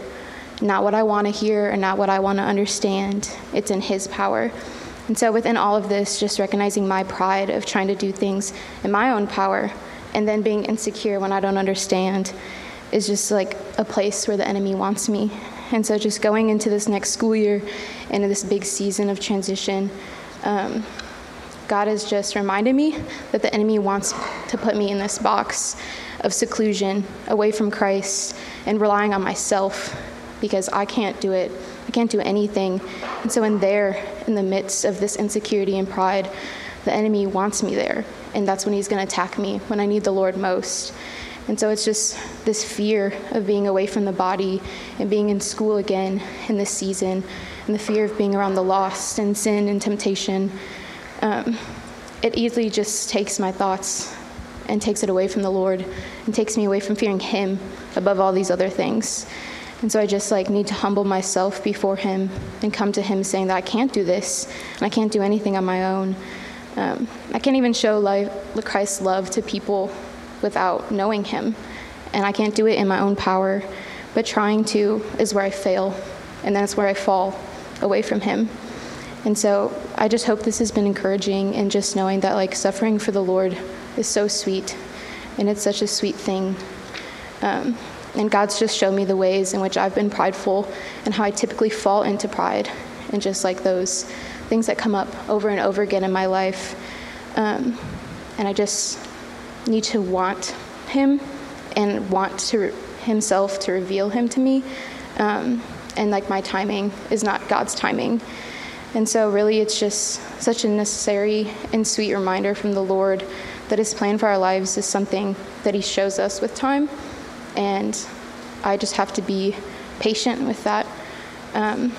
not what I want to hear or not what I want to understand. It's in His power. And so, within all of this, just recognizing my pride of trying to do things in my own power and then being insecure when I don't understand is just like a place where the enemy wants me. And so, just going into this next school year and this big season of transition, um, God has just reminded me that the enemy wants to put me in this box of seclusion, away from Christ, and relying on myself because I can't do it. I can't do anything. And so, in there, in the midst of this insecurity and pride, the enemy wants me there. And that's when he's going to attack me when I need the Lord most. And so it's just this fear of being away from the body and being in school again in this season, and the fear of being around the lost and sin and temptation um, it easily just takes my thoughts and takes it away from the Lord and takes me away from fearing Him above all these other things. And so I just like need to humble myself before Him and come to Him saying that I can't do this and I can't do anything on my own. Um, I can't even show life, Christ's love to people without knowing Him, and I can't do it in my own power. But trying to is where I fail, and then it's where I fall away from Him. And so I just hope this has been encouraging and just knowing that like suffering for the Lord is so sweet and it's such a sweet thing. Um, and God's just shown me the ways in which I've been prideful and how I typically fall into pride and just like those things that come up over and over again in my life. Um, and I just need to want Him and want to Himself to reveal Him to me. Um, and like my timing is not God's timing. And so, really, it's just such a necessary and sweet reminder from the Lord that His plan for our lives is something that He shows us with time. And I just have to be patient with that. Um,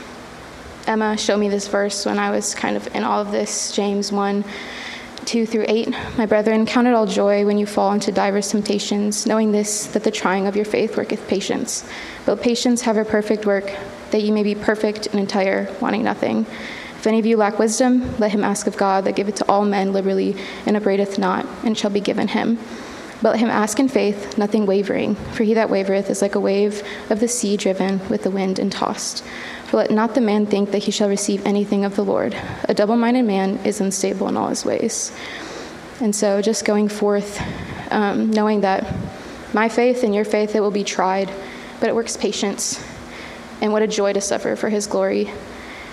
Emma showed me this verse when I was kind of in all of this James 1 2 through 8. My brethren, count it all joy when you fall into diverse temptations, knowing this, that the trying of your faith worketh patience. But patience have a perfect work, that ye may be perfect and entire, wanting nothing. If any of you lack wisdom, let him ask of God that giveth to all men liberally and upbraideth not, and shall be given him. But let him ask in faith, nothing wavering, for he that wavereth is like a wave of the sea driven with the wind and tossed. Let not the man think that he shall receive anything of the Lord. A double minded man is unstable in all his ways. And so, just going forth, um, knowing that my faith and your faith, it will be tried, but it works patience. And what a joy to suffer for his glory.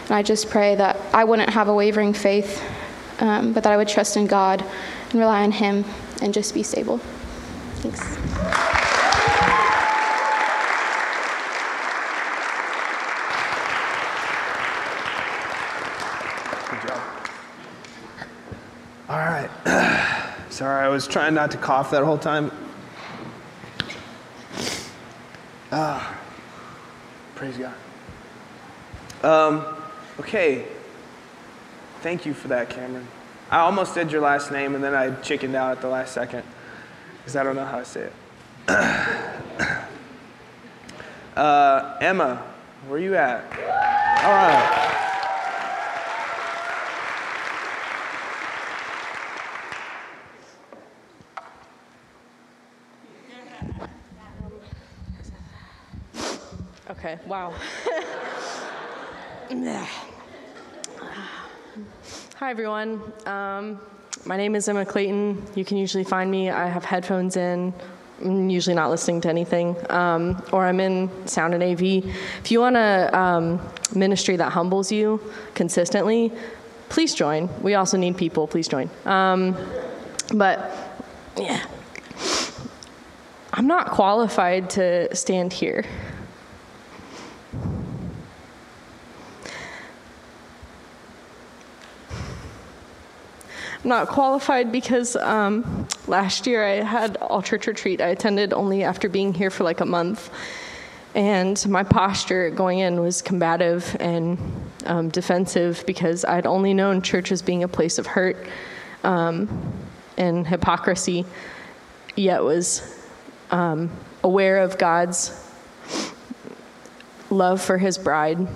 And I just pray that I wouldn't have a wavering faith, um, but that I would trust in God and rely on Him and just be stable. Thanks. Good job. All right. Sorry, I was trying not to cough that whole time. Ah, praise God. Um, Okay. Thank you for that, Cameron. I almost said your last name and then I chickened out at the last second because I don't know how to say it. uh, Emma, where are you at? All right. Okay, wow. Hi, everyone. Um, my name is Emma Clayton. You can usually find me. I have headphones in. I'm usually not listening to anything, um, or I'm in sound and AV. If you want a um, ministry that humbles you consistently, please join. We also need people. Please join. Um, but yeah, I'm not qualified to stand here. Not qualified because um, last year I had all church retreat. I attended only after being here for like a month. And my posture going in was combative and um, defensive because I'd only known church as being a place of hurt um, and hypocrisy, yet was um, aware of God's love for his bride.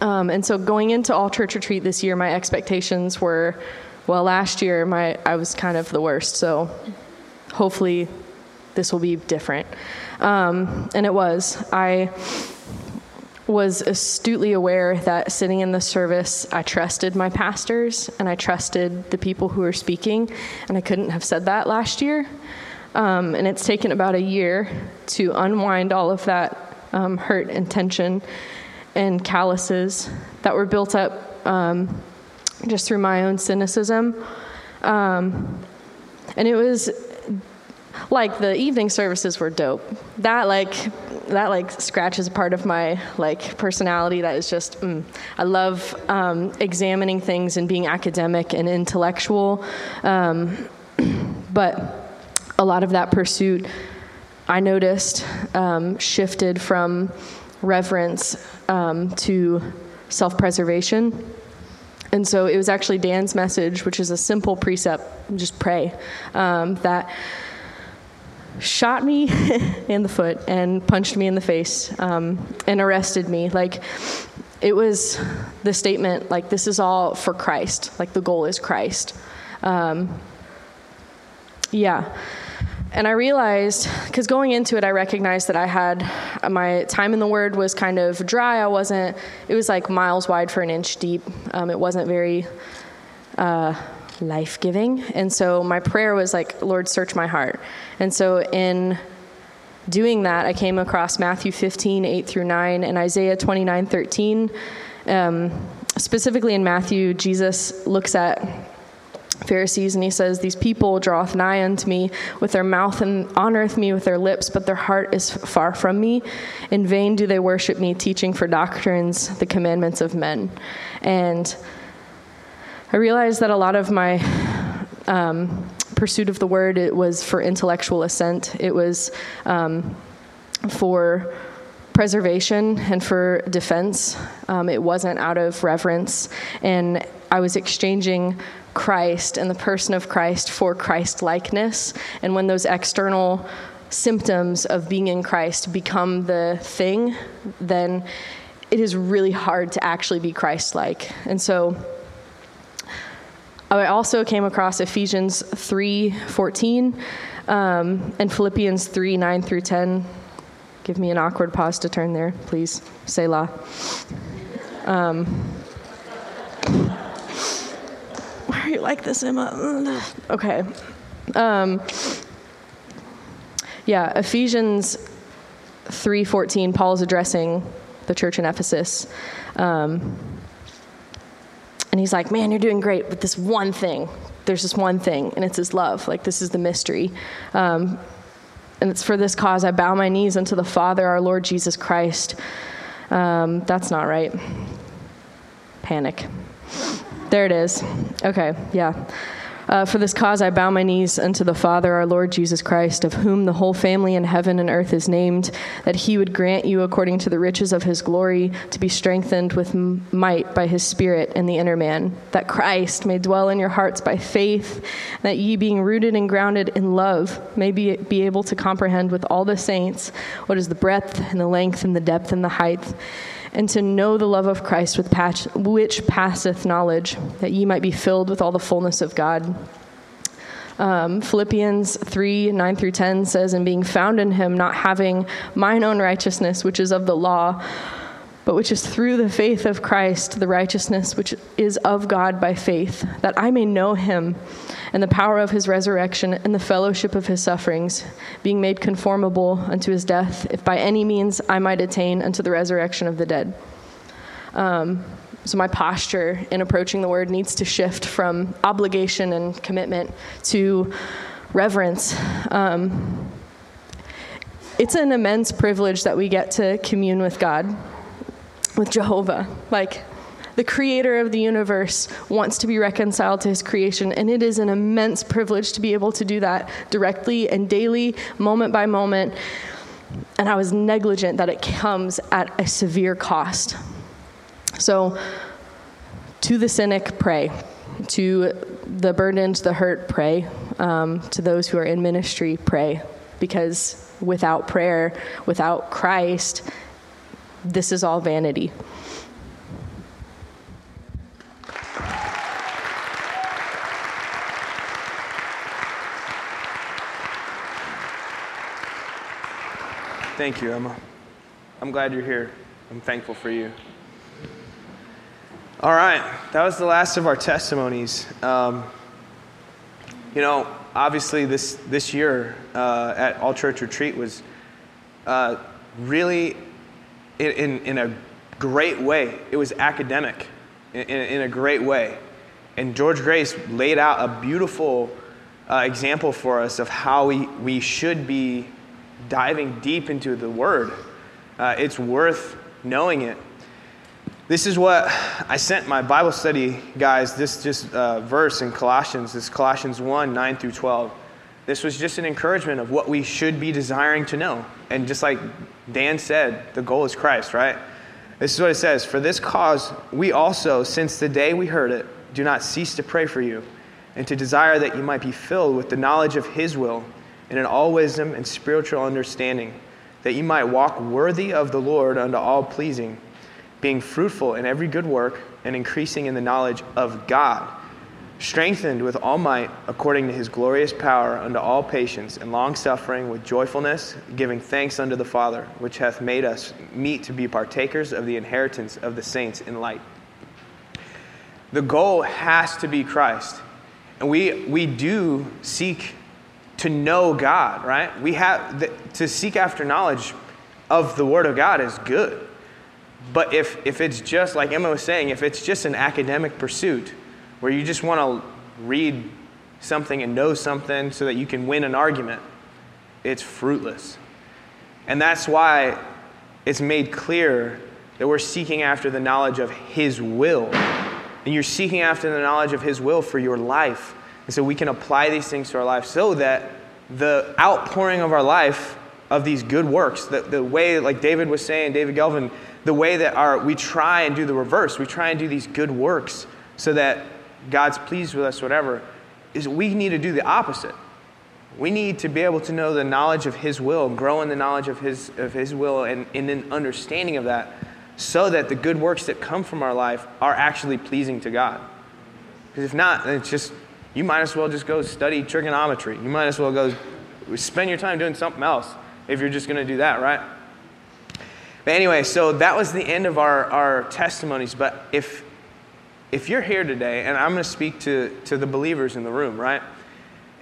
Um, and so going into all church retreat this year, my expectations were well, last year my I was kind of the worst, so hopefully this will be different. Um, and it was. I was astutely aware that sitting in the service, I trusted my pastors and I trusted the people who were speaking, and I couldn't have said that last year. Um, and it's taken about a year to unwind all of that um, hurt and tension and calluses that were built up um, just through my own cynicism. Um, and it was like the evening services were dope. That like that like scratches a part of my like personality that is just mm. I love um, examining things and being academic and intellectual, um, but a lot of that pursuit I noticed um, shifted from reverence um, to self-preservation. And so it was actually Dan's message, which is a simple precept, just pray, um, that shot me in the foot and punched me in the face um, and arrested me. Like, it was the statement, like, this is all for Christ. Like, the goal is Christ. Um, yeah. And I realized, because going into it, I recognized that I had my time in the Word was kind of dry. I wasn't, it was like miles wide for an inch deep. Um, it wasn't very. Uh, life giving. And so my prayer was like, Lord, search my heart. And so in doing that, I came across Matthew 15, 8 through 9, and Isaiah 29, 13. Um, specifically in Matthew, Jesus looks at Pharisees and he says, These people draweth nigh unto me with their mouth and honoreth me with their lips, but their heart is far from me. In vain do they worship me, teaching for doctrines the commandments of men. And I realized that a lot of my um, pursuit of the word it was for intellectual assent. It was um, for preservation and for defense. Um, it wasn't out of reverence, and I was exchanging Christ and the person of Christ for Christ likeness. And when those external symptoms of being in Christ become the thing, then it is really hard to actually be Christ like. And so I also came across Ephesians 3:14 um, and Philippians 3 9 through 10. Give me an awkward pause to turn there, please. Selah. Um, why are you like this, Emma? Okay. Um, yeah, Ephesians 3:14. Paul's addressing the church in Ephesus. Um, and he's like, Man, you're doing great with this one thing. There's this one thing, and it's his love. Like, this is the mystery. Um, and it's for this cause I bow my knees unto the Father, our Lord Jesus Christ. Um, that's not right. Panic. There it is. Okay, yeah. Uh, for this cause I bow my knees unto the Father, our Lord Jesus Christ, of whom the whole family in heaven and earth is named, that he would grant you, according to the riches of his glory, to be strengthened with might by his Spirit in the inner man, that Christ may dwell in your hearts by faith, that ye, being rooted and grounded in love, may be, be able to comprehend with all the saints what is the breadth and the length and the depth and the height and to know the love of Christ with patch, which passeth knowledge, that ye might be filled with all the fullness of God. Um, Philippians 3 9 through 10 says, And being found in him, not having mine own righteousness, which is of the law, but which is through the faith of Christ, the righteousness which is of God by faith, that I may know him and the power of his resurrection and the fellowship of his sufferings, being made conformable unto his death, if by any means I might attain unto the resurrection of the dead. Um, so, my posture in approaching the word needs to shift from obligation and commitment to reverence. Um, it's an immense privilege that we get to commune with God with Jehovah. Like, the creator of the universe wants to be reconciled to his creation, and it is an immense privilege to be able to do that directly and daily, moment by moment. And I was negligent that it comes at a severe cost. So, to the cynic, pray. To the burdened, the hurt, pray. Um, to those who are in ministry, pray. Because without prayer, without Christ, this is all vanity. Thank you, Emma. I'm glad you're here. I'm thankful for you. All right, that was the last of our testimonies. Um, you know, obviously, this, this year uh, at All Church Retreat was uh, really in, in, in, a great way. It was academic in, in, a great way. And George Grace laid out a beautiful uh, example for us of how we, we should be diving deep into the Word. Uh, it's worth knowing it. This is what I sent my Bible study guys, this just uh, verse in Colossians, this Colossians 1 9 through 12. This was just an encouragement of what we should be desiring to know. And just like Dan said, the goal is Christ, right? This is what it says For this cause, we also, since the day we heard it, do not cease to pray for you, and to desire that you might be filled with the knowledge of His will, and in all wisdom and spiritual understanding, that you might walk worthy of the Lord unto all pleasing being fruitful in every good work and increasing in the knowledge of God, strengthened with all might according to his glorious power unto all patience and long suffering with joyfulness, giving thanks unto the Father, which hath made us meet to be partakers of the inheritance of the saints in light. The goal has to be Christ. And we, we do seek to know God, right? We have the, to seek after knowledge of the Word of God is good. But if, if it's just, like Emma was saying, if it's just an academic pursuit where you just want to read something and know something so that you can win an argument, it's fruitless. And that's why it's made clear that we're seeking after the knowledge of His will. And you're seeking after the knowledge of His will for your life. And so we can apply these things to our life so that the outpouring of our life of these good works, the, the way, like David was saying, David Gelvin, the way that our, we try and do the reverse, we try and do these good works so that God's pleased with us, whatever, is we need to do the opposite. We need to be able to know the knowledge of His will, grow in the knowledge of His, of his will and in an understanding of that, so that the good works that come from our life are actually pleasing to God. Because if not, then it's just, you might as well just go study trigonometry. You might as well go spend your time doing something else if you're just going to do that, right? But anyway, so that was the end of our, our testimonies. But if, if you're here today, and I'm going to speak to, to the believers in the room, right?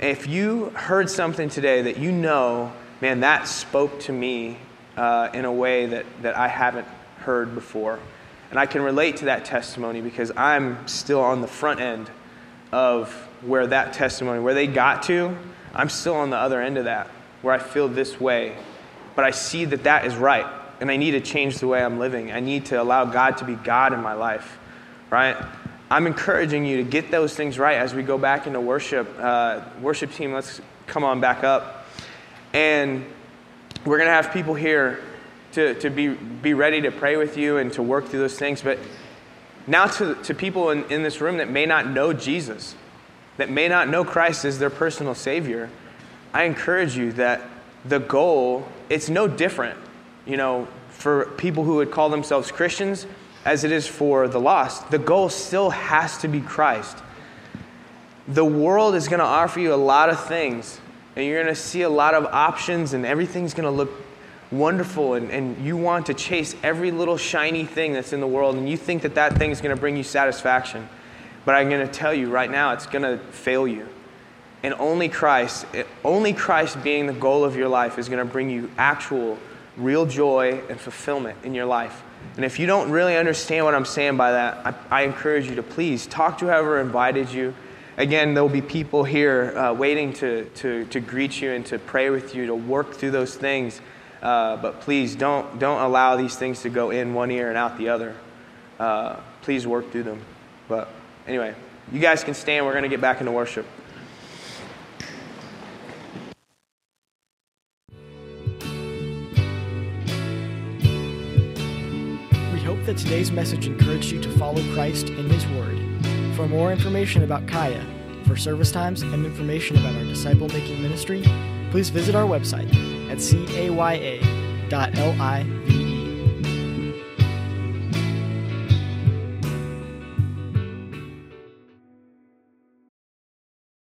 If you heard something today that you know, man, that spoke to me uh, in a way that, that I haven't heard before. And I can relate to that testimony because I'm still on the front end of where that testimony, where they got to, I'm still on the other end of that, where I feel this way. But I see that that is right and I need to change the way I'm living. I need to allow God to be God in my life, right? I'm encouraging you to get those things right as we go back into worship. Uh, worship team, let's come on back up. And we're going to have people here to, to be, be ready to pray with you and to work through those things. But now, to, to people in, in this room that may not know Jesus, that may not know Christ as their personal Savior, I encourage you that the goal, it's no different you know, for people who would call themselves Christians as it is for the lost. The goal still has to be Christ. The world is going to offer you a lot of things, and you're going to see a lot of options, and everything's going to look wonderful, and, and you want to chase every little shiny thing that's in the world, and you think that that thing is going to bring you satisfaction. But I'm going to tell you right now, it's going to fail you. And only Christ, only Christ being the goal of your life is going to bring you actual real joy and fulfillment in your life. And if you don't really understand what I'm saying by that, I, I encourage you to please talk to whoever invited you. Again, there will be people here uh, waiting to, to, to greet you and to pray with you, to work through those things. Uh, but please don't, don't allow these things to go in one ear and out the other. Uh, please work through them. But anyway, you guys can stand. We're going to get back into worship. That today's message encouraged you to follow Christ in His Word. For more information about Kaya, for service times, and information about our disciple making ministry, please visit our website at caya.live.